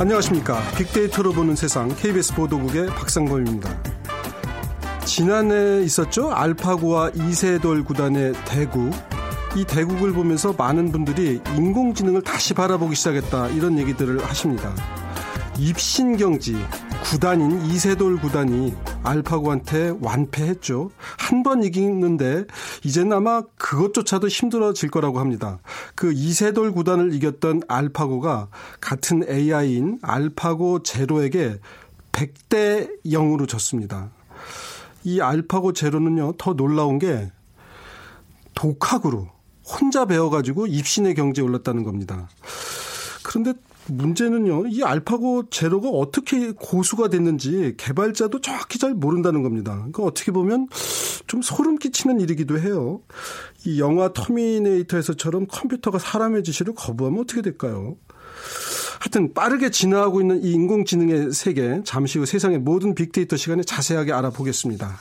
안녕하십니까. 빅데이터로 보는 세상 KBS 보도국의 박상범입니다. 지난해 있었죠. 알파고와 이세돌 구단의 대국. 이 대국을 보면서 많은 분들이 인공지능을 다시 바라보기 시작했다. 이런 얘기들을 하십니다. 입신경지 구단인 이세돌 구단이 알파고한테 완패했죠. 한 번 이기는데 이제는 아마 그것조차도 힘들어질 거라고 합니다. 그 이세돌 구단을 이겼던 알파고가 같은 AI인 알파고 제로에게 100대 0으로 졌습니다. 이 알파고 제로는요, 더 놀라운 게 독학으로 혼자 배워가지고 입신의 경지에 올랐다는 겁니다. 그런데 문제는요, 이 알파고 제로가 어떻게 고수가 됐는지 개발자도 정확히 잘 모른다는 겁니다. 그러니까 어떻게 보면 좀 소름 끼치는 일이기도 해요. 이 영화 터미네이터에서처럼 컴퓨터가 사람의 지시를 거부하면 어떻게 될까요? 하여튼 빠르게 진화하고 있는 이 인공지능의 세계 잠시 후 세상의 모든 빅데이터 시간에 자세하게 알아보겠습니다.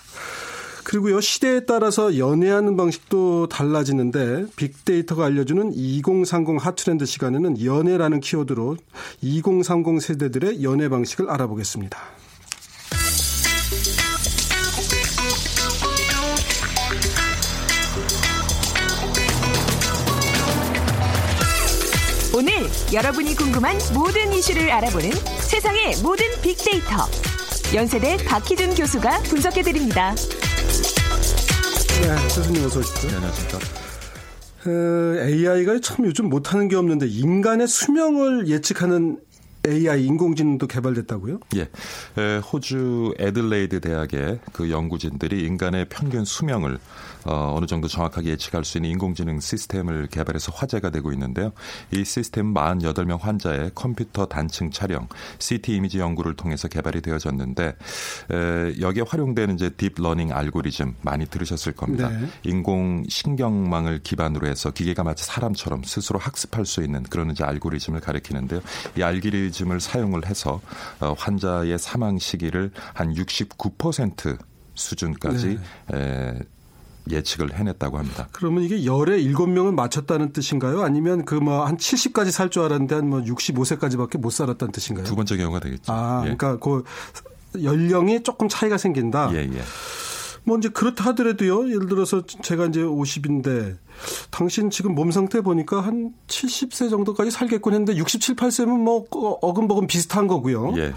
그리고요, 시대에 따라서 연애하는 방식도 달라지는데 빅데이터가 알려주는 2030 핫트렌드 시간에는 연애라는 키워드로 2030 세대들의 연애 방식을 알아보겠습니다. 오늘 여러분이 궁금한 모든 이슈를 알아보는 세상의 모든 빅데이터. 연세대 박희준 교수가 분석해드립니다. 네, 교수님 어서 오십시오. 네, 안녕하십니까. 어, AI가 참 요즘 못하는 게 없는데 인간의 수명을 예측하는 AI 인공지능도 개발됐다고요? 예. 에, 호주 애들레이드 대학의 그 연구진들이 인간의 평균 수명을 어, 어느 정도 정확하게 예측할 수 있는 인공지능 시스템을 개발해서 화제가 되고 있는데요. 이 시스템 48명 환자의 컴퓨터 단층 촬영, CT 이미지 연구를 통해서 개발이 되어졌는데 에, 여기에 활용되는 이제 딥러닝 알고리즘 많이 들으셨을 겁니다. 네. 인공 신경망을 기반으로 해서 기계가 마치 사람처럼 스스로 학습할 수 있는 그런 이제 알고리즘을 가리키는데요. 이 알고리즘을 사용을 해서 어, 환자의 사망 시기를 한 69% 수준까지 네. 에, 예측을 해냈다고 합니다. 그러면 이게 열에 7명을 맞췄다는 뜻인가요? 아니면 그 뭐 한 70까지 살 줄 알았는데 한 뭐 65세까지밖에 못 살았다는 뜻인가요? 두 번째 경우가 되겠죠. 아, 예. 그러니까 그 연령이 조금 차이가 생긴다. 예, 예. 뭐 이제 그렇다 하더라도요. 예를 들어서 제가 이제 50인데 당신 지금 몸 상태 보니까 한 70세 정도까지 살겠군 했는데 67, 8세면 뭐 어금버금 비슷한 거고요. 예.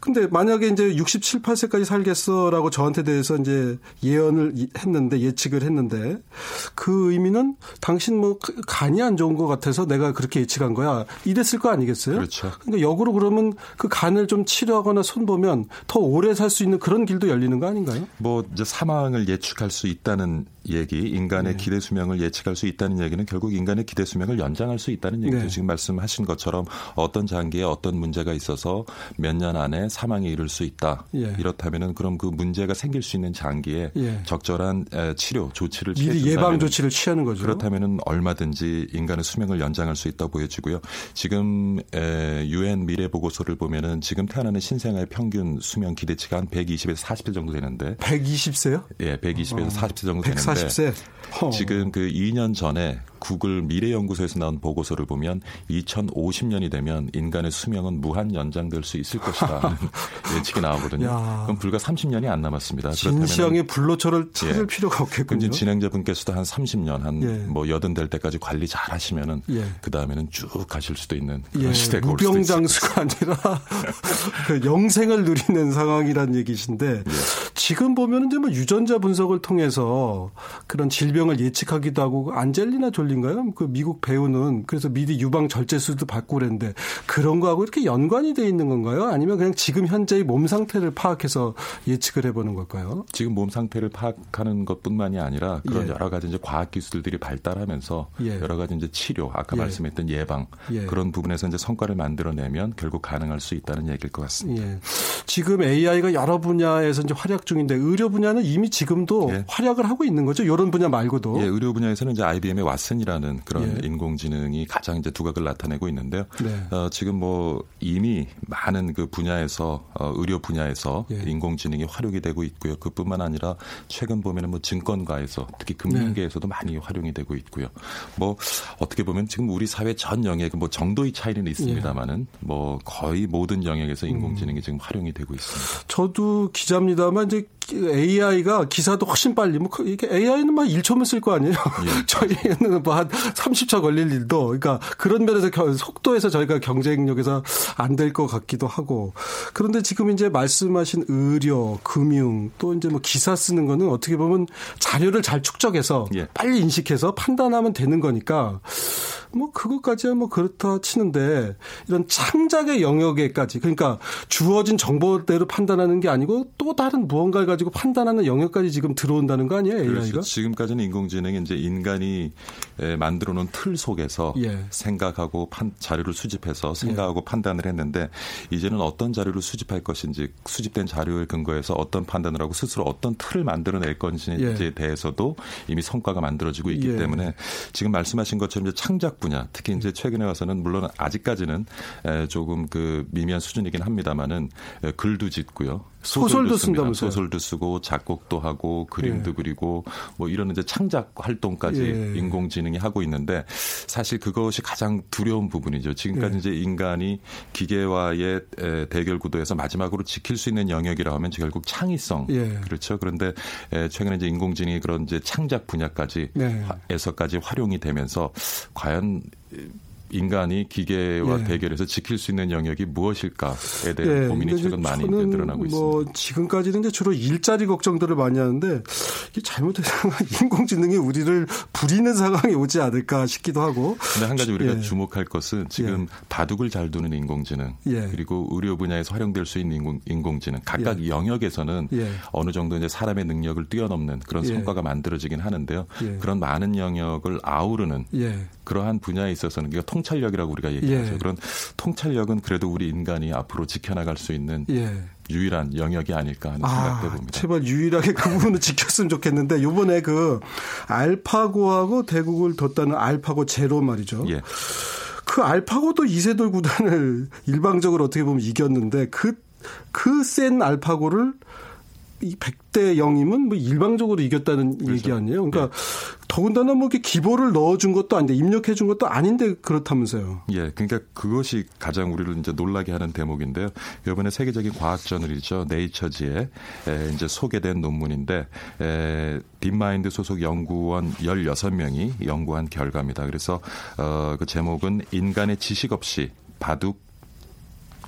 근데 만약에 이제 67, 8세까지 살겠어라고 저한테 대해서 이제 예언을 했는데 예측을 했는데 그 의미는 당신 뭐 간이 안 좋은 것 같아서 내가 그렇게 예측한 거야. 이랬을 거 아니겠어요? 그렇죠. 그러니까 역으로 그러면 그 간을 좀 치료하거나 손보면 더 오래 살 수 있는 그런 길도 열리는 거 아닌가요? 뭐 이제 사망을 예측할 수 있다는 얘기, 인간의 네. 기대 수명을 예측할 수 있다는 얘기는 결국 인간의 기대 수명을 연장할 수 있다는 얘기죠. 네. 지금 말씀하신 것처럼 어떤 장기에 어떤 문제가 있어서 몇 년 안에 사망에 이를 수 있다. 예. 이렇다면은 그럼 그 문제가 생길 수 있는 장기에 예. 적절한 에, 치료 조치를 미리 예방 조치를 취하는 거죠. 그렇다면은 얼마든지 인간의 수명을 연장할 수 있다고 보여지고요. 지금 유엔 미래 보고서를 보면은 지금 태어나는 신생아의 평균 수명 기대치가 한 120에서 40세 정도 되는데 120세요? 예, 120에서 40세 정도 되는데 140세. 허. 지금 그 2년 전에 구글 미래연구소에서 나온 보고서를 보면 2050년이 되면 인간의 수명은 무한 연장될 수 있을 것이다. 예측이 나오거든요. 야. 그럼 불과 30년이 안 남았습니다. 진시황의 불로초를 찾을 예. 필요가 없겠군요. 진행자분께서도 한 30년, 한 예. 뭐 여든 될 때까지 관리 잘 하시면은 예. 그 다음에는 쭉 가실 수도 있는 그런 예, 시대가 올 수도. 무병장수가 아니라 그 영생을 누리는 상황이라는 얘기신데 예. 지금 보면은 뭐 유전자 분석을 통해서 그런 질병을 예측하기도 하고 안젤리나 졸 린가요? 그 미국 배우는 그래서 미리 유방 절제수도 받고 그랬는데 그런 거하고 이렇게 연관이 돼 있는 건가요? 아니면 그냥 지금 현재의 몸 상태를 파악해서 예측을 해보는 걸까요? 지금 몸 상태를 파악하는 것뿐만이 아니라 그런 예. 여러 가지 이제 과학 기술들이 발달하면서 예. 여러 가지 이제 치료, 아까 예. 말씀했던 예방 예. 그런 부분에서 이제 성과를 만들어내면 결국 가능할 수 있다는 얘기일 것 같습니다. 예. 지금 AI가 여러 분야에서 이제 활약 중인데 의료 분야는 이미 지금도 예. 활약을 하고 있는 거죠. 이런 분야 말고도. 예, 의료 분야에서는 이제 IBM의 왓슨 인간이라는 그런 예. 인공지능이 가장 이제 두각을 나타내고 있는데요. 네. 어, 지금 뭐 이미 많은 그 분야에서 어, 의료 분야에서 예. 인공지능이 활용이 되고 있고요. 그뿐만 아니라 최근 보면은 뭐 증권가에서 특히 금융계에서도 네. 많이 활용이 되고 있고요. 뭐 어떻게 보면 지금 우리 사회 전 영역 뭐 정도의 차이는 있습니다만은 예. 뭐 거의 모든 영역에서 인공지능이 음. 지금 활용이 되고 있습니다. 저도 기자입니다만 이제 AI가 기사도 훨씬 빨리 뭐 이게 AI는 막 1초면 쓸 거 아니에요. 예. 저희는 뭐 한 30초 걸릴 일도 그러니까 그런 면에서 속도에서 저희가 경쟁력에서 안 될 것 같기도 하고 그런데 지금 이제 말씀하신 의료, 금융 또 이제 뭐 기사 쓰는 거는 어떻게 보면 자료를 잘 축적해서 예. 빨리 인식해서 판단하면 되는 거니까 뭐 그것까지야 뭐 그렇다 치는데 이런 창작의 영역에까지 그러니까 주어진 정보대로 판단하는 게 아니고 또 다른 무언가를 가지고 판단하는 영역까지 지금 들어온다는 거 아니에요 AI가? 그렇죠. 지금까지는 인공지능이 이제 인간이 만들어 놓은 틀 속에서 예. 생각하고 판, 자료를 수집해서 생각하고 예. 판단을 했는데 이제는 어떤 자료를 수집할 것인지 수집된 자료에 근거해서 어떤 판단을 하고 스스로 어떤 틀을 만들어낼 건지에 예. 대해서도 이미 성과가 만들어지고 있기 예. 때문에 지금 말씀하신 것처럼 이제 창작 분야 특히 이제 최근에 와서는 물론 아직까지는 조금 그 미미한 수준이긴 합니다만은 글도 짓고요. 소설도, 쓴다면서요? 소설도 쓰고 작곡도 하고 그림도 예. 그리고 뭐 이런 이제 창작 활동까지 예. 인공지능이 하고 있는데 사실 그것이 가장 두려운 부분이죠. 지금까지 예. 이제 인간이 기계와의 대결 구도에서 마지막으로 지킬 수 있는 영역이라 하면 결국 창의성 예. 그렇죠. 그런데 최근에 이제 인공지능이 그런 이제 창작 분야까지 네. 에서까지 활용이 되면서 과연 인간이 기계와 예. 대결해서 지킬 수 있는 영역이 무엇일까에 대한 예. 고민이 최근 많이 늘어나고 뭐 있습니다. 지금까지는 이제 주로 일자리 걱정들을 많이 하는데 이게 잘못해서 인공지능이 우리를 부리는 상황이 오지 않을까 싶기도 하고. 근데 한 가지 우리가 예. 주목할 것은 지금 예. 바둑을 잘 두는 인공지능 예. 그리고 의료 분야에서 활용될 수 있는 인공, 인공지능 각각 예. 영역에서는 어느 정도 이제 사람의 능력을 뛰어넘는 그런 성과가 만들어지긴 하는데요. 그런 많은 영역을 아우르는 그러한 분야에 있어서는 이게 통 찰력이라고 우리가 얘기하죠. 예. 그런 통찰력은 그래도 우리 인간이 앞으로 지켜나갈 수 있는 예. 유일한 영역이 아닐까 하는 아, 생각도 봅니다. 제발 유일하게 그 부분을 지켰으면 좋겠는데 요번에 그 알파고하고 대국을 뒀다는 알파고 제로 말이죠. 예. 그 알파고도 이세돌 구단을 일방적으로 어떻게 보면 이겼는데 그 그 센 알파고를 이 100대 0이면 뭐 일방적으로 이겼다는 그렇죠. 얘기 아니에요. 그러니까 네. 더군다나 뭐 이렇게 기보를 넣어준 것도 아닌데 입력해 준 것도 아닌데 그렇다면서요. 예. 그러니까 그것이 가장 우리를 이제 놀라게 하는 대목인데요. 이번에 세계적인 과학 저널이죠. 네이처지에 이제 소개된 논문인데 에, 딥마인드 소속 연구원 16명이 연구한 결과입니다. 그래서 어, 그 제목은 인간의 지식 없이 바둑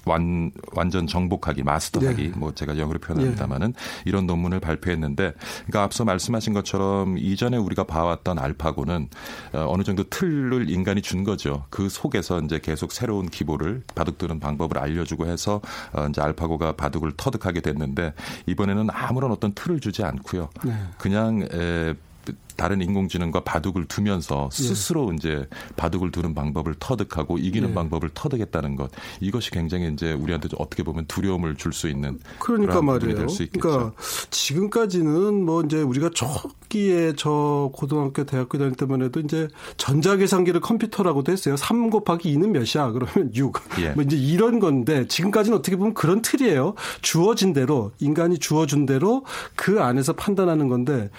완, 완전 정복하기, 마스터하기, 네. 뭐 제가 영어로 표현합니다만은 네. 이런 논문을 발표했는데, 그러니까 앞서 말씀하신 것처럼 이전에 우리가 봐왔던 알파고는 어, 어느 정도 틀을 인간이 준 거죠. 그 속에서 이제 계속 새로운 기보를 바둑 두는 방법을 알려주고 해서 어, 이제 알파고가 바둑을 터득하게 됐는데 이번에는 아무런 어떤 틀을 주지 않고요. 네. 그냥 에, 다른 인공지능과 바둑을 두면서 예. 스스로 예. 이제 바둑을 두는 방법을 터득하고 이기는 예. 방법을 터득했다는 것 이것이 굉장히 이제 우리한테 어떻게 보면 두려움을 줄 수 있는 그러니까 말이에요. 그러니까 지금까지는 뭐 이제 우리가 초기에 저 고등학교 대학교 다닐 때만 해도 이제 전자계산기를 컴퓨터라고도 했어요. 3 곱하기 2는 몇이야? 그러면 6. 예. 뭐 이제 이런 건데 지금까지는 어떻게 보면 그런 틀이에요. 주어진 대로 인간이 주어준 대로 그 안에서 판단하는 건데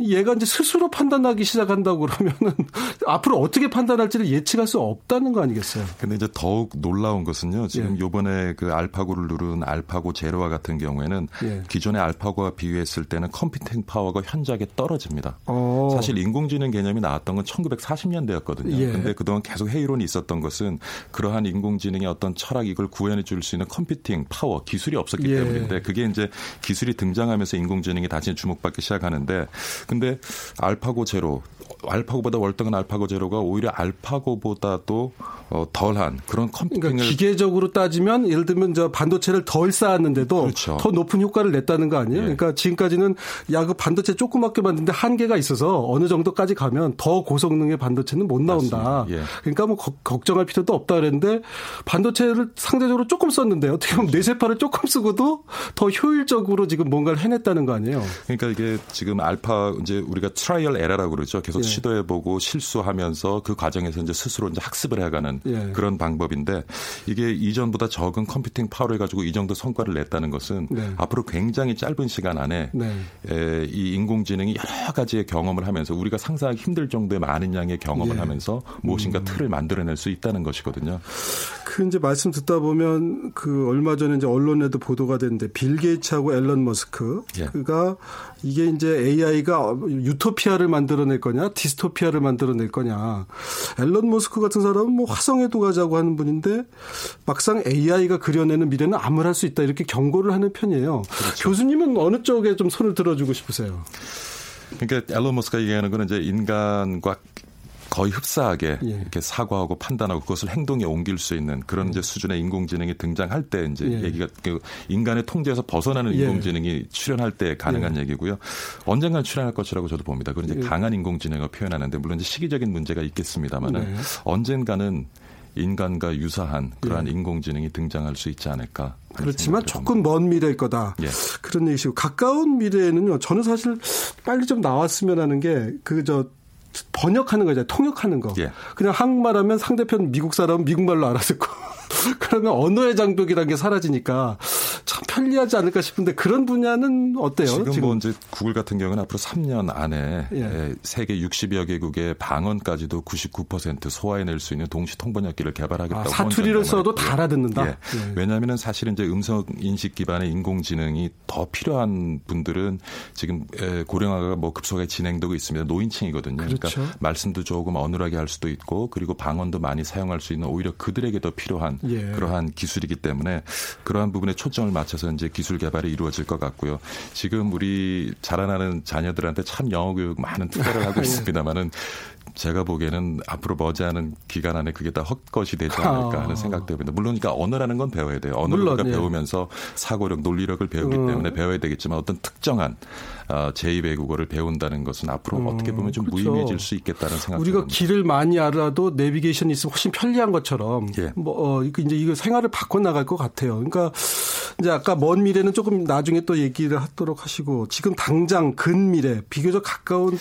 얘가 이제 스스로 판단하기 시작한다고 그러면은 앞으로 어떻게 판단할지를 예측할 수 없다는 거 아니겠어요? 근데 이제 더욱 놀라운 것은요. 지금 예. 요번에 그 알파고를 누른 알파고 제로와 같은 경우에는 예. 기존의 알파고와 비교했을 때는 컴퓨팅 파워가 현저하게 떨어집니다. 오. 어. 사실 인공지능 개념이 나왔던 건 1940년대였거든요. 예. 근데 그동안 계속 회의론이 있었던 것은 그러한 인공지능의 어떤 철학 이걸 구현해 줄 수 있는 컴퓨팅 파워 기술이 없었기 예. 때문인데 그게 이제 기술이 등장하면서 인공지능이 다시 주목받기 시작하는데 근데 알 파고 제로 알파고보다 월등한 알파고 제로가 오히려 알파고보다도 어, 덜한 그런 컴퓨팅을 그러니까 기계적으로 따지면 예를 들면 저 반도체를 덜 쌓았는데도 그렇죠. 더 높은 효과를 냈다는 거 아니에요? 예. 그러니까 지금까지는 야 그 반도체 조그맣게 만드는데 한계가 있어서 어느 정도까지 가면 더 고성능의 반도체는 못 나온다. 예. 그러니까 뭐 거, 걱정할 필요도 없다 그랬는데 반도체를 상대적으로 조금 썼는데 어떻게 보면 뇌세포를 조금 쓰고도 더 효율적으로 지금 뭔가를 해냈다는 거 아니에요? 그러니까 이게 지금 알파 이제 우리가 trial error라고 그러죠. 계속 예. 시도해보고 실수하면서 그 과정에서 이제 스스로 이제 학습을 해가는 예. 그런 방법인데 이게 이전보다 적은 컴퓨팅 파워를 가지고 이 정도 성과를 냈다는 것은 네. 앞으로 굉장히 짧은 시간 안에 네. 에, 이 인공지능이 여러 가지의 경험을 하면서 우리가 상상하기 힘들 정도의 많은 양의 경험을 예. 하면서 무엇인가 음. 틀을 만들어낼 수 있다는 것이거든요. 그 이제 말씀 듣다 보면 그 얼마 전에 이제 언론에도 보도가 됐는데 빌 게이츠하고 앨런 머스크 예. 이게 이제 AI가 유토피아를 만들어낼 거냐 디스토피아를 만들어낼 거냐 앨런 머스크 같은 사람은 뭐 화성에도 가자고 하는 분인데 막상 AI가 그려내는 미래는 암울할 수 있다 이렇게 경고를 하는 편이에요. 그렇죠. 교수님은 어느 쪽에 좀 손을 들어주고 싶으세요? 그러니까 앨런 머스크가 얘기하는 거는 이제 인간과 거의 흡사하게 예. 이렇게 사고하고 판단하고 그것을 행동에 옮길 수 있는 그런 이제 수준의 인공지능이 등장할 때 이제 예. 얘기가 그 인간의 통제에서 벗어나는 예. 인공지능이 출현할 때 가능한 예. 얘기고요. 언젠간 출현할 것이라고 저도 봅니다. 그런 이제 예. 강한 인공지능을 표현하는데 물론 이제 시기적인 문제가 있겠습니다만은 네. 언젠가는 인간과 유사한 그러한 예. 인공지능이 등장할 수 있지 않을까. 그렇지만 조금 먼 미래일 거다. 예. 그런 얘기시고 가까운 미래에는요. 저는 사실 빨리 좀 나왔으면 하는 게 그 저 번역하는 거죠. 통역하는 거. 예. 그냥 한국말 하면 상대편 미국 사람은 미국말로 알아듣고 그러면 언어의 장벽이라는 게 사라지니까 참 편리하지 않을까 싶은데 그런 분야는 어때요? 지금, 지금? 뭐 이제 구글 같은 경우는 앞으로 3년 안에 예. 예 세계 60여 개국의 방언까지도 99% 소화해낼 수 있는 동시 통번역기를 개발하겠다고 아, 사투리를 써도 다 알아듣는다. 예. 예. 왜냐하면 사실은 이제 음성 인식 기반의 인공지능이 더 필요한 분들은 지금 고령화가 뭐 급속하게 진행되고 있습니다. 노인층이거든요. 그러니까 그렇죠. 그러니까 말씀도 조금 어눌하게 할 수도 있고 그리고 방언도 많이 사용할 수 있는 오히려 그들에게 더 필요한 예. 그러한 기술이기 때문에 그러한 부분에 초점을 맞춰서 이제 기술 개발이 이루어질 것 같고요. 지금 우리 자라나는 자녀들한테 참 영어 교육 많은 투자를 하고 예. 있습니다만은 제가 보기에는 앞으로 머지않은 기간 안에 그게 다 헛것이 되지 않을까 하는 아. 생각도 해봅니다. 물론 그러니까 언어라는 건 배워야 돼요. 언어를 물론, 우리가 예. 배우면서 사고력, 논리력을 배우기 음. 때문에 배워야 되겠지만 어떤 특정한 어, 제2외국어를 배운다는 것은 앞으로 음, 어떻게 보면 좀 그렇죠. 무의미해질 수 있겠다는 생각이 우리가. 길을 많이 알아도 내비게이션이 있으면 훨씬 편리한 것처럼 예. 뭐 어, 이제 이거 생활을 바꿔 나갈 것 같아요. 그러니까 이제 아까 먼 미래는 조금 나중에 또 얘기를 하도록 하시고 지금 당장 근 미래 비교적 가까운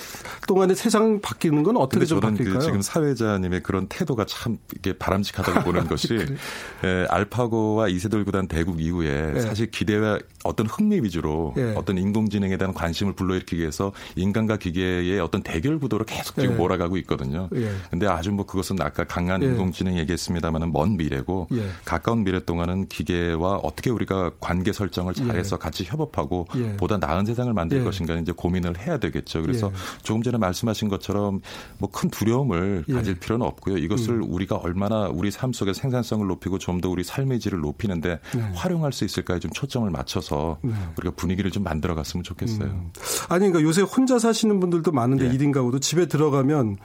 동안에 세상 바뀌는 건 어떻게 좀 저는 바뀔까요? 그 지금 사회자님의 그런 태도가 참 이게 바람직하다고 보는 것이 그래. 에, 알파고와 이세돌 구단 대국 이후에 네. 사실 기대와 어떤 흥미 위주로 네. 어떤 인공지능에 대한 관심 을 불러일으키기 위해서 인간과 기계의 어떤 대결 구도로 계속 지금 네. 몰아가고 있거든요. 그런데 아주 뭐 그것은 아까 강한 인공지능 얘기했습니다만은 먼 미래고 가까운 미래 동안은 기계와 어떻게 우리가 관계 설정을 잘해서 같이 협업하고 보다 나은 세상을 만들 것인가 이제 고민을 해야 되겠죠. 그래서 조금 전에 말씀하신 것처럼 뭐 큰 두려움을 가질 필요는 없고요. 이것을 음. 우리가 얼마나 우리 삶 속에 생산성을 높이고 좀 더 우리 삶의 질을 높이는데 활용할 수 있을까에 좀 초점을 맞춰서 네. 우리가 분위기를 좀 만들어 갔으면 좋겠어요. 음. 아니 그러니까 요새 혼자 사시는 분들도 많은데 예. 1인 가구도 집에 들어가면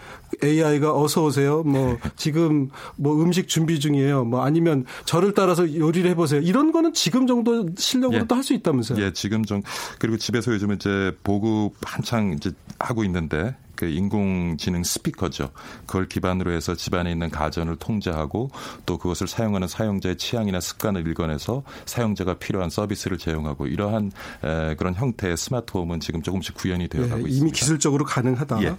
AI가 어서 오세요. 뭐 지금 뭐 음식 준비 중이에요. 뭐 아니면 저를 따라서 요리를 해 보세요. 이런 거는 지금 정도 실력으로도 예. 할수 있다면서요. 예, 지금 좀 그리고 집에서 요즘 이제 보급 한창 이제 하고 있는데 그 인공지능 스피커죠. 그걸 기반으로 해서 집안에 있는 가전을 통제하고 또 그것을 사용하는 사용자의 취향이나 습관을 읽어내서 사용자가 필요한 서비스를 제공하고 이러한 에, 그런 형태의 스마트홈은 지금 조금씩 구현이 되어 가고 네, 있습니다. 이미 기술적으로 가능하다. 예.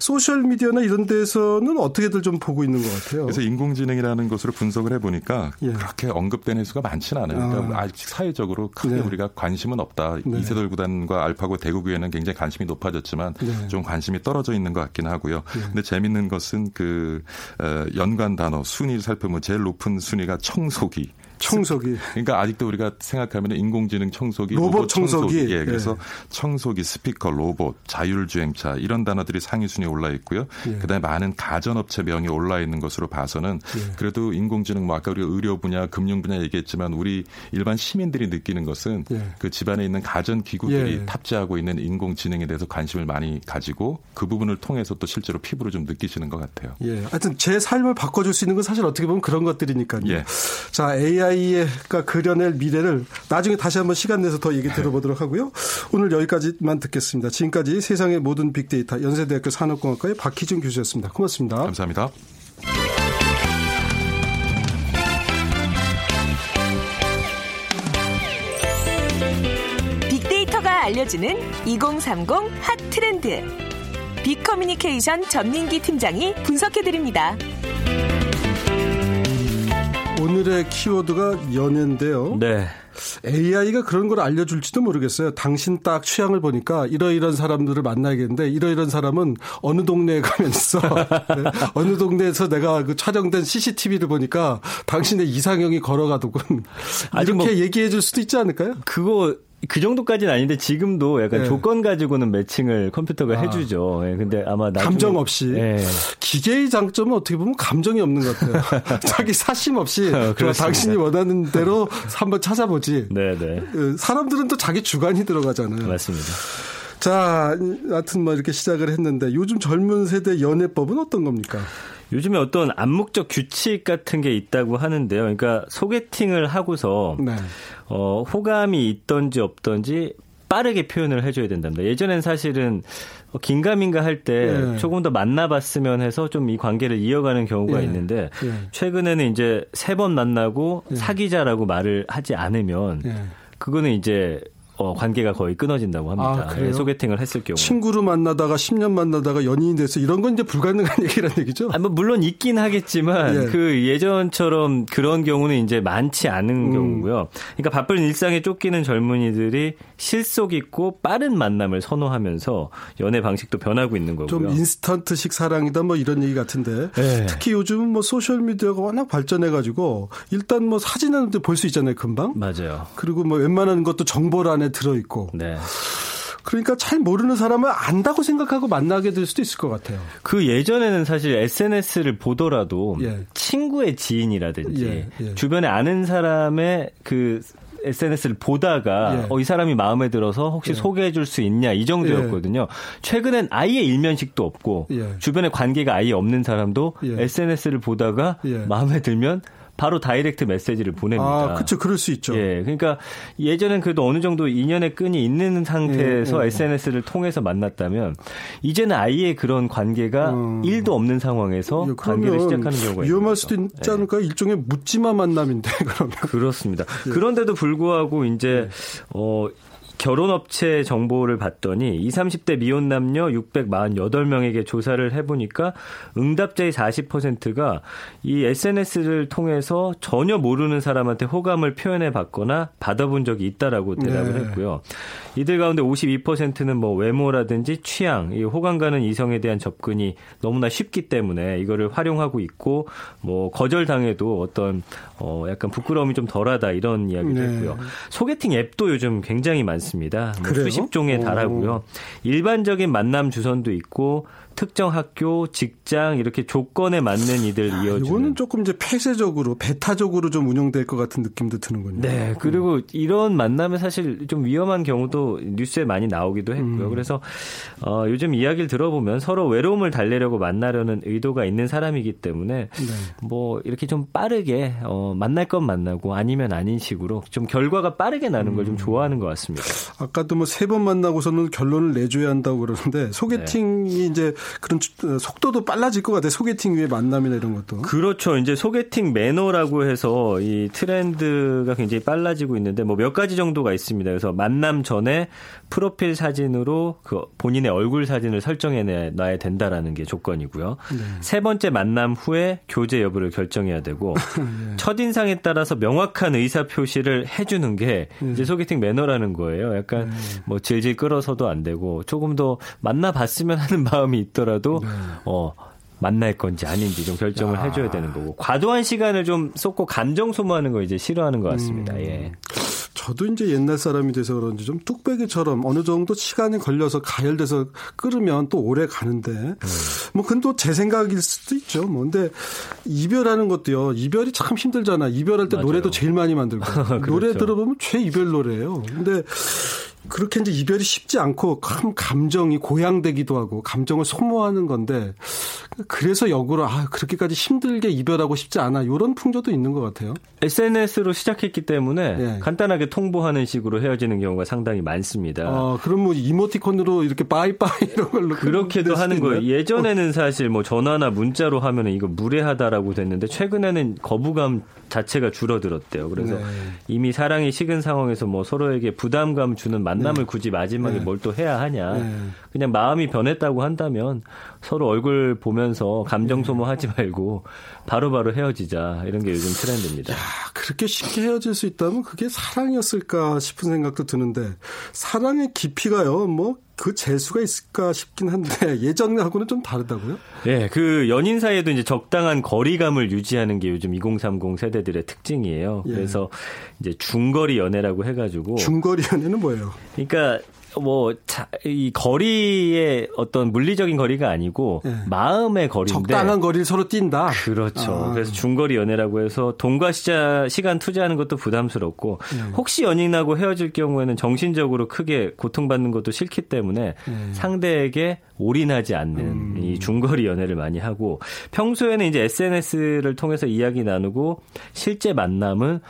소셜 미디어나 이런 데서는 어떻게들 좀 보고 있는 것 같아요. 그래서 인공지능이라는 것으로 분석을 해보니까 예. 그렇게 언급되는 수가 많지는 않아요. 그러니까 아. 직 사회적으로 크게 네. 우리가 관심은 없다. 네. 이세돌 구단과 알파고 대구교회는 굉장히 관심이 높아졌지만 네. 좀 관심이 떨 어져 있는 것 같긴 하고요. 네. 근데 재밌는 것은 그 어, 연관 단어 순위를 살펴보면 제일 높은 순위가 청소기 청소기. 그러니까 아직도 우리가 생각하면 인공지능 청소기, 로봇, 로봇 청소기. 청소기. 예, 그래서 예. 청소기, 스피커, 로봇, 자율주행차 이런 단어들이 상위 순위에 올라 있고요. 예. 그다음에 많은 가전업체 명이 올라 있는 것으로 봐서는 예. 그래도 인공지능 뭐 아까 우리가 의료 분야, 금융 분야 얘기했지만 우리 일반 시민들이 느끼는 것은 예. 그 집안에 있는 가전 기구들이 예. 탑재하고 있는 인공지능에 대해서 관심을 많이 가지고 그 부분을 통해서 또 실제로 피부로 좀 느끼시는 것 같아요. 예. 하여튼 제 삶을 바꿔줄 수 있는 건 사실 어떻게 보면 그런 것들이니까요. 예. 자, AI 가 그려낼 미래를 나중에 다시 한번 시간 내서 더 얘기 들어보도록 하고요. 오늘 여기까지만 듣겠습니다. 지금까지 세상의 모든 빅데이터 연세대학교 산업공학과의 박희준 교수였습니다. 고맙습니다. 감사합니다. 빅데이터가 알려주는 2030 핫 트렌드. 빅커뮤니케이션 전민기 팀장이 분석해드립니다. 오늘의 키워드가 연애인데요. 네. AI가 그런 걸 알려줄지도 모르겠어요. 당신 딱 취향을 보니까 이러이런 사람들을 만나야겠는데 이러이런 사람은 어느 동네에 가면 있어. 네. 어느 동네에서 내가 그 촬영된 CCTV를 보니까 당신의 이상형이 걸어가더군. 이렇게 뭐 얘기해 줄 수도 있지 않을까요? 그거 그 정도까지는 아닌데 지금도 약간 네. 조건 가지고는 매칭을 컴퓨터가 아. 해주죠. 예, 근데 아마 나중에, 감정 없이 예. 기계의 장점은 어떻게 보면 감정이 없는 것 같아요. 자기 사심 없이 어, 당신이 원하는 대로 한번 찾아보지. 네네. 네. 그 사람들은 또 자기 주관이 들어가잖아요. 맞습니다. 자, 하여튼 뭐 이렇게 시작을 했는데 요즘 젊은 세대 연애법은 어떤 겁니까? 요즘에 어떤 암묵적 규칙 같은 게 있다고 하는데요. 그러니까 소개팅을 하고서 네. 어, 호감이 있던지 없던지 빠르게 표현을 해줘야 된답니다. 예전엔 사실은 긴가민가 할때 네. 조금 더 만나봤으면 해서 좀 이 관계를 이어가는 경우가 네. 있는데 네. 최근에는 이제 세 번 만나고 네. 사귀자라고 말을 하지 않으면 네. 그거는 이제 어, 관계가 거의 끊어진다고 합니다. 아, 네, 소개팅을 했을 경우. 친구로 만나다가 10년 만나다가 연인이 돼서 이런 건 이제 불가능한 얘기란 얘기죠? 아, 뭐 물론 있긴 하겠지만 예. 그 예전처럼 그런 경우는 이제 많지 않은 음. 경우고요. 그러니까 바쁜 일상에 쫓기는 젊은이들이 실속 있고 빠른 만남을 선호하면서 연애 방식도 변하고 있는 거고요. 좀 인스턴트식 사랑이다 뭐 이런 얘기 같은데 네. 특히 요즘은 뭐 소셜 미디어가 워낙 발전해 가지고 일단 뭐 사진은 볼수 있잖아요, 금방. 맞아요. 그리고 뭐 웬만한 것도 정보란에 들어 있고. 네. 그러니까 잘 모르는 사람을 안다고 생각하고 만나게 될 수도 있을 것 같아요. 그 예전에는 사실 SNS를 보더라도 예. 친구의 지인이라든지 예, 예. 주변에 아는 사람의 그 SNS를 보다가 예. 어, 이 사람이 마음에 들어서 혹시 예. 소개해 줄 수 있냐 이 정도였거든요. 예. 최근엔 아예 일면식도 없고 예. 주변에 관계가 아예 없는 사람도 SNS를 보다가 마음에 들면 바로 다이렉트 메시지를 보냅니다. 아, 그렇죠. 그럴 수 있죠. 예. 그러니까 예전엔 그래도 어느 정도 인연의 끈이 있는 상태에서 예, 예. SNS를 통해서 만났다면 이제는 아예 그런 관계가 음. 1도 없는 상황에서 예, 관계를 시작하는 경우가 위험할 수도 있지 않을까? 예. 일종의 묻지마 만남인데 그러면. 그렇습니다. 예. 그런데도 불구하고 이제 어 결혼업체 정보를 봤더니 20, 30대 미혼 남녀 648명에게 조사를 해보니까 응답자의 40%가 이 SNS를 통해서 전혀 모르는 사람한테 호감을 표현해 봤거나 받아본 적이 있다라고 대답을 네. 했고요. 이들 가운데 52%는 뭐 외모라든지 취향, 이 호감 가는 이성에 대한 접근이 너무나 쉽기 때문에 이거를 활용하고 있고 뭐 거절당해도 어떤 어 약간 부끄러움이 좀 덜하다 이런 이야기도 네. 했고요. 소개팅 앱도 요즘 굉장히 많습니다. 뭐 수십 종에 달하고요. 일반적인 만남 주선도 있고 특정 학교, 직장 이렇게 조건에 맞는 이들 아, 이어주는. 이거는 조금 이제 폐쇄적으로 배타적으로 좀 운영될 것 같은 느낌도 드는군요. 네. 그리고 음. 이런 만남에 사실 좀 위험한 경우도 뉴스에 많이 나오기도 했고요. 음. 그래서 어, 요즘 이야기를 들어보면 서로 외로움을 달래려고 만나려는 의도가 있는 사람이기 때문에 네. 뭐 이렇게 좀 빠르게 어, 만날 건 만나고 아니면 아닌 식으로 좀 결과가 빠르게 나는 걸좀 음. 좋아하는 것 같습니다. 아까도 뭐 세 번 만나고서는 결론을 내줘야 한다고 그러는데 소개팅이 네. 이제 그런 어, 속도도 빨라질 것 같아요. 소개팅 위에 만남이나 이런 것도. 그렇죠. 이제 소개팅 매너라고 해서 이 트렌드가 굉장히 빨라지고 있는데 뭐 몇 가지 정도가 있습니다. 그래서 만남 전에 프로필 사진으로 그 본인의 얼굴 사진을 설정해 놔야 된다라는 게 조건이고요. 네. 세 번째 만남 후에 교제 여부를 결정해야 되고 네. 첫인상에 따라서 명확한 의사 표시를 해 주는 게 네. 이제 소개팅 매너라는 거예요. 약간 네. 뭐 질질 끌어서도 안 되고 조금 더 만나 봤으면 하는 마음이 있더라도 네. 어 만날 건지 아닌지 좀 결정을 아. 해줘야 되는 거고 과도한 시간을 좀 쏟고 감정 소모하는 거 이제 싫어하는 것 같습니다. 음. 예. 저도 이제 옛날 사람이 돼서 그런지 좀 뚝배기처럼 어느 정도 시간이 걸려서 가열돼서 끓으면 또 오래 가는데 음. 뭐 그건 또제 생각일 수도 있죠. 뭐 근데 이별하는 것도요. 이별이 참 힘들잖아. 이별할 때 맞아요. 노래도 제일 많이 만들고 그렇죠. 노래 들어보면 최 이별 노래예요. 근데 그렇게 이제 이별이 쉽지 않고 참 감정이 고양되기도 하고 감정을 소모하는 건데 그래서 역으로 아 그렇게까지 힘들게 이별하고 싶지 않아 이런 풍조도 있는 것 같아요. SNS로 시작했기 때문에 네. 간단하게 통보하는 식으로 헤어지는 경우가 상당히 많습니다. 아 그럼 뭐 이모티콘으로 이렇게 빠이빠이 이런 걸로 그렇게도 하는 거예요. 예전에는 사실 뭐 전화나 문자로 하면은 이거 무례하다라고 됐는데 최근에는 거부감 자체가 줄어들었대요. 그래서 네. 이미 사랑이 식은 상황에서 뭐 서로에게 부담감 주는 만남을 네. 굳이 마지막에 네. 뭘또 해야 하냐. 네. 그냥 마음이 변했다고 한다면 서로 얼굴 보면서 감정 소모하지 말고 바로바로 바로 헤어지자. 이런 게 요즘 트렌드입니다. 야, 그렇게 쉽게 헤어질 수 있다면 그게 사랑이었을까 싶은 생각도 드는데 사랑의 깊이가요. 뭐그 재수가 있을까 싶긴 한데 예전하고는 좀 다르다고요? 네, 그 연인 사이에도 이제 적당한 거리감을 유지하는 게 요즘 2030 세대들의 특징이에요. 예. 그래서 이제 중거리 연애라고 해가지고 중거리 연애는 뭐예요? 그러니까 뭐, 자, 이 거리의 어떤 물리적인 거리가 아니고 네. 마음의 거리인데. 적당한 거리를 서로 뛴다? 그렇죠. 아. 그래서 중거리 연애라고 해서 돈과 시자, 시간 투자하는 것도 부담스럽고 네. 혹시 연인하고 헤어질 경우에는 정신적으로 크게 고통받는 것도 싫기 때문에 네. 상대에게 올인하지 않는 음. 이 중거리 연애를 많이 하고 평소에는 이제 SNS를 통해서 이야기 나누고 실제 만남은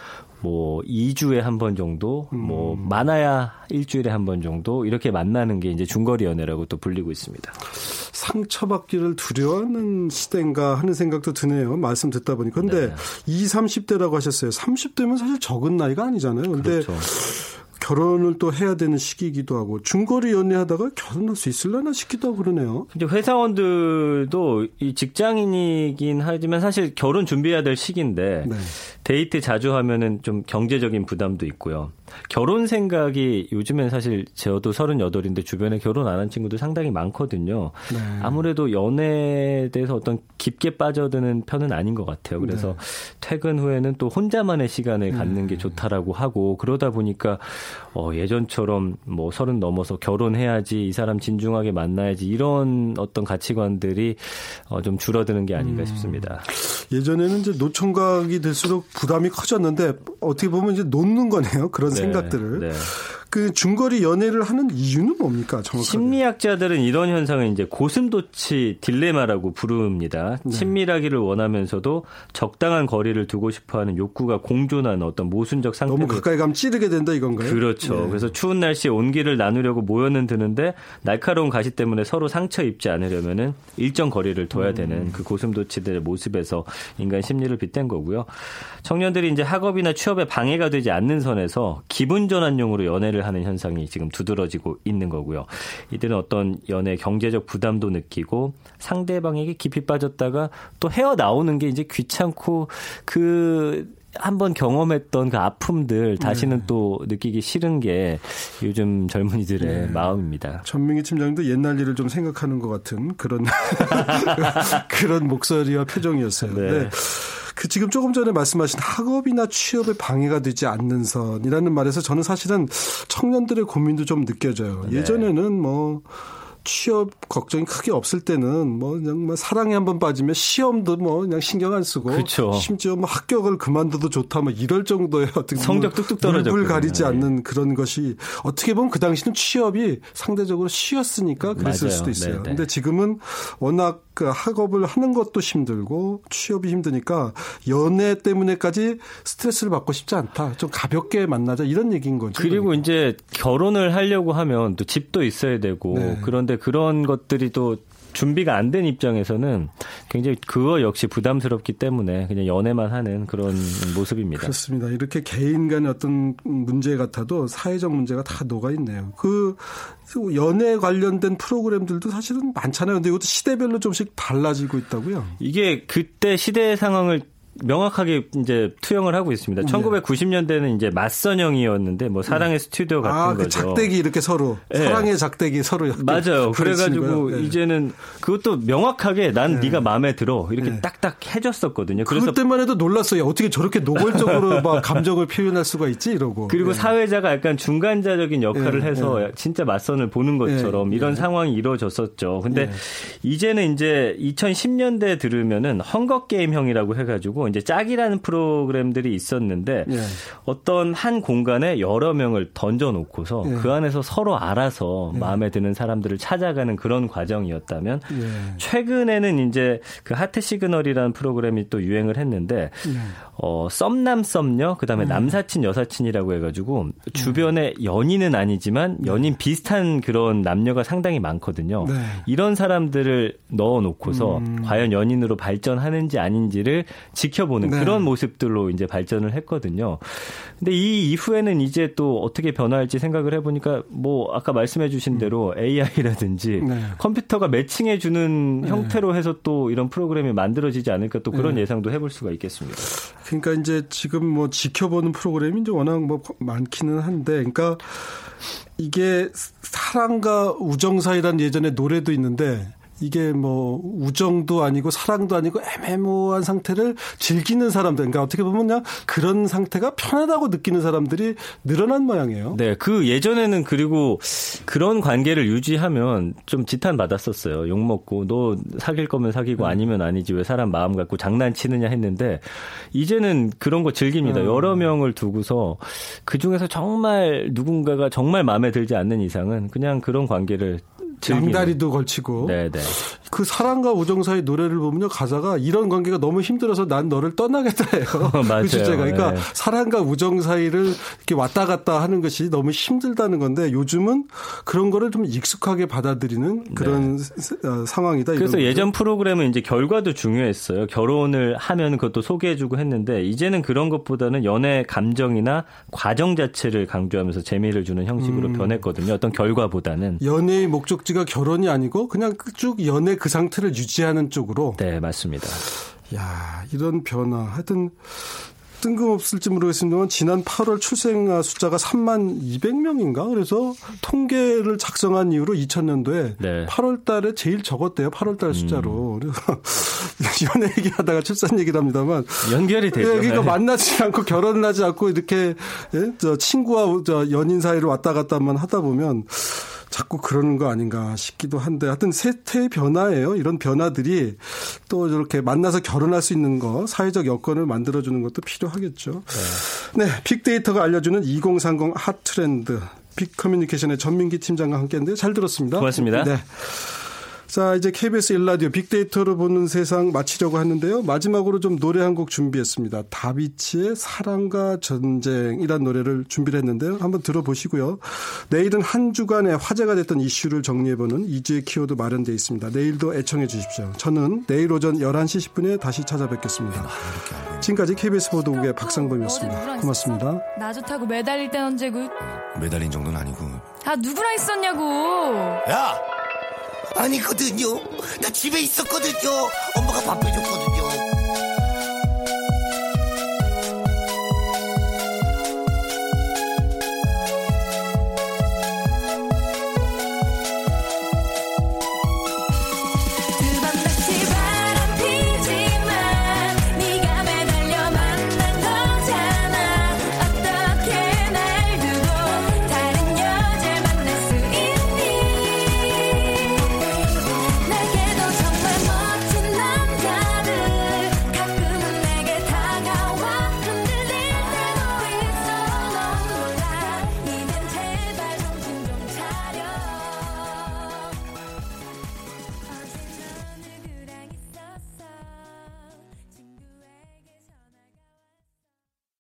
뭐 2주에 한 번 정도, 뭐 음. 뭐 많아야 일주일에 한 번 정도 이렇게 만나는 게 이제 중거리 연애라고 또 불리고 있습니다. 상처받기를 두려워하는 시대인가 하는 생각도 드네요. 말씀 듣다 보니까. 근데 네. 20, 30대라고 하셨어요. 30대면 사실 적은 나이가 아니잖아요. 근데 그렇죠. 결혼을 또 해야 되는 시기이기도 하고 중거리 연애하다가 결혼할 수 있을려나 싶기도 하고 그러네요. 이제 회사원들도 이 직장인이긴 하지만 사실 결혼 준비해야 될 시기인데 네. 데이트 자주 하면은 좀 경제적인 부담도 있고요. 결혼 생각이 요즘엔 사실 저도 38인데 주변에 결혼 안 한 친구들 상당히 많거든요. 네. 아무래도 연애에 대해서 어떤 깊게 빠져드는 편은 아닌 것 같아요. 그래서 네. 퇴근 후에는 또 혼자만의 시간을 갖는 게 네. 좋다라고 하고 그러다 보니까 어, 예전처럼 뭐 서른 넘어서 결혼해야지 이 사람 진중하게 만나야지 이런 어떤 가치관들이 어, 좀 줄어드는 게 아닌가 음. 싶습니다. 예전에는 이제 노총각이 될수록 부담이 커졌는데 어떻게 보면 이제 놓는 거네요. 그런 네, 생각들을. 네. 그 중거리 연애를 하는 이유는 뭡니까? 정확하게. 심리학자들은 이런 현상을 이제 고슴도치 딜레마라고 부릅니다. 네. 친밀하기를 원하면서도 적당한 거리를 두고 싶어하는 욕구가 공존하는 어떤 모순적 상태. 너무 가까이 가면 찌르게 된다 이건가요? 그렇죠. 네. 그래서 추운 날씨에 온기를 나누려고 모여는 드는데 날카로운 가시 때문에 서로 상처 입지 않으려면은 일정 거리를 둬야 음. 되는 그 고슴도치들의 모습에서 인간 심리를 빗댄 거고요. 청년들이 이제 학업이나 취업에 방해가 되지 않는 선에서 기분 전환용으로 연애를 연애를 하는 현상이 지금 두드러지고 있는 거고요. 이들은 어떤 연애 경제적 부담도 느끼고 상대방에게 깊이 빠졌다가 또 헤어 나오는 게 이제 귀찮고 그 한번 경험했던 그 아픔들 다시는 네. 또 느끼기 싫은 게 요즘 젊은이들의 네. 마음입니다. 전민기 팀장도 옛날 일을 좀 생각하는 것 같은 그런 그런 목소리와 표정이었어요. 네. 네. 그 지금 조금 전에 말씀하신 학업이나 취업에 방해가 되지 않는 선이라는 말에서 저는 사실은 청년들의 고민도 좀 느껴져요. 네. 예전에는 뭐 취업 걱정이 크게 없을 때는 뭐 그냥 뭐 사랑에 한 번 빠지면 시험도 뭐 그냥 신경 안 쓰고 그쵸. 심지어 뭐 합격을 그만둬도 좋다 뭐 이럴 정도의 어떤 성적 뚝뚝 떨어져 불 가리지 네. 않는 그런 것이 어떻게 보면 그 당시는 취업이 상대적으로 쉬웠으니까 그랬을 맞아요. 수도 있어요. 네네. 근데 지금은 워낙 그 학업을 하는 것도 힘들고 취업이 힘드니까 연애 때문에까지 스트레스를 받고 싶지 않다. 좀 가볍게 만나자 이런 얘기인 거죠. 그리고 그러니까. 이제 결혼을 하려고 하면 또 집도 있어야 되고 네. 그런데 그런 것들이 또 준비가 안 된 입장에서는 굉장히 그거 역시 부담스럽기 때문에 그냥 연애만 하는 그런 모습입니다. 그렇습니다. 이렇게 개인 간의 어떤 문제 같아도 사회적 문제가 다 녹아 있네요. 그 연애 관련된 프로그램들도 사실은 많잖아요. 근데 이것도 시대별로 좀씩 달라지고 있다고요. 이게 그때 시대 상황을 명확하게 이제 투영을 하고 있습니다. 1990년대는 이제 맞선형이었는데 뭐 사랑의 스튜디오 같은 아, 그 거죠. 작대기 이렇게 서로 네. 사랑의 작대기 서로 맞아요. 그래가지고 네. 이제는 그것도 명확하게 난 네. 가 마음에 들어 이렇게 네. 딱딱 해줬었거든요. 그래서 그때만 해도 놀랐어요. 어떻게 저렇게 노골적으로 막 감정을 표현할 수가 있지 이러고. 그리고 네. 사회자가 약간 중간자적인 역할을 네, 해서 네. 진짜 맞선을 보는 것처럼 네, 이런 네. 상황이 이루어졌었죠. 근데 네. 이제는 이제 2010년대 들으면은 헝거 게임형이라고 해가지고 이제 짝이라는 프로그램들이 있었는데 네. 어떤 한 공간에 여러 명을 던져놓고서 네. 그 안에서 서로 알아서 마음에 드는 사람들을 찾아가는 그런 과정이었다면 예. 최근에는 이제 그 하트 시그널이라는 프로그램이 또 유행을 했는데 네. 어 썸남 썸녀 그다음에 남사친 여사친이라고 해가지고 주변에 연인은 아니지만 연인 비슷한 그런 남녀가 상당히 많거든요. 네. 이런 사람들을 넣어놓고서 음. 과연 연인으로 발전하는지 아닌지를 지켜 보는 네. 그런 모습들로 이제 발전을 했거든요. 근데 이 이후에는 이제 또 어떻게 변화할지 생각을 해보니까 뭐 아까 말씀해주신 대로 AI라든지 음. 네. 컴퓨터가 매칭해주는 형태로 해서 또 이런 프로그램이 만들어지지 않을까 또 그런 네. 예상도 해볼 수가 있겠습니다. 그러니까 이제 지금 뭐 지켜보는 프로그램이 이제 워낙 뭐 많기는 한데, 그러니까 이게 사랑과 우정 사이라는 예전에 노래도 있는데. 이게 뭐 우정도 아니고 사랑도 아니고 애매모호한 상태를 즐기는 사람들, 그러니까 어떻게 보면 그냥 그런 상태가 편하다고 느끼는 사람들이 늘어난 모양이에요. 네, 그 예전에는 그리고 그런 관계를 유지하면 좀 지탄 받았었어요. 욕 먹고 너 사귈 거면 사귀고 아니면 아니지 왜 사람 마음 갖고 장난치느냐 했는데 이제는 그런 거 즐깁니다. 음. 여러 명을 두고서 그 중에서 정말 누군가가 정말 마음에 들지 않는 이상은 그냥 그런 관계를. 양다리도 걸치고 네, 네. 그 사랑과 우정 사이 노래를 보면요 가사가 이런 관계가 너무 힘들어서 난 너를 떠나겠다예요. 맞아요. 그 주제가 그러니까 네. 사랑과 우정 사이를 이렇게 왔다 갔다 하는 것이 너무 힘들다는 건데 요즘은 그런 거를 좀 익숙하게 받아들이는 그런 어, 상황이다. 네. 그래서 예전 프로그램은 이제 결과도 중요했어요. 결혼을 하면 그것도 소개해주고 했는데 이제는 그런 것보다는 연애 감정이나 과정 자체를 강조하면서 재미를 주는 형식으로 음. 변했거든요. 어떤 결과보다는. 연애의 목적지가 결혼이 아니고 그냥 쭉 연애 그 상태를 유지하는 쪽으로. 네, 맞습니다. 야 이런 변화. 하여튼 뜬금없을지 모르겠습니다만 지난 8월 출생아 숫자가 3만 200명인가 그래서 통계를 작성한 이후로 2000년도에 네. 8월 달에 제일 적었대요. 8월 달 숫자로. 그래서 연애 얘기하다가 출산 얘기를 합니다만 연결이 되죠. 예, 그러니까 네. 만나지 않고 결혼을 하지 않고 이렇게 예? 저 친구와 저 연인 사이를 왔다 갔다만 하다 보면 자꾸 그러는 거 아닌가 싶기도 한데 하여튼 세태의 변화예요. 이런 변화들이 또 이렇게 만나서 결혼할 수 있는 거 사회적 여건을 만들어주는 것도 필요하겠죠. 네. 빅데이터가 알려주는 2030 핫트렌드 빅커뮤니케이션의 전민기 팀장과 함께했는데 잘 들었습니다. 고맙습니다. 네. 자, 이제 KBS 일라디오 빅데이터로 보는 세상 마치려고 하는데요. 마지막으로 좀 노래 한 곡 준비했습니다. 다비치의 사랑과 전쟁이란 노래를 준비를 했는데요. 한번 들어보시고요. 내일은 한 주간의 화제가 됐던 이슈를 정리해보는 2주의 키워드 마련되어 있습니다. 내일도 애청해 주십시오. 저는 내일 오전 11시 10분에 다시 찾아뵙겠습니다. 지금까지 KBS 보도국의 박상범이었습니다. 고맙습니다. 나 좋다고 매달릴 땐 언제고? 매달린 정도는 아니고. 아 누구랑 있었냐고? 야! 아니거든요. 나 집에 있었거든요. 엄마가 밥 해줬거든요.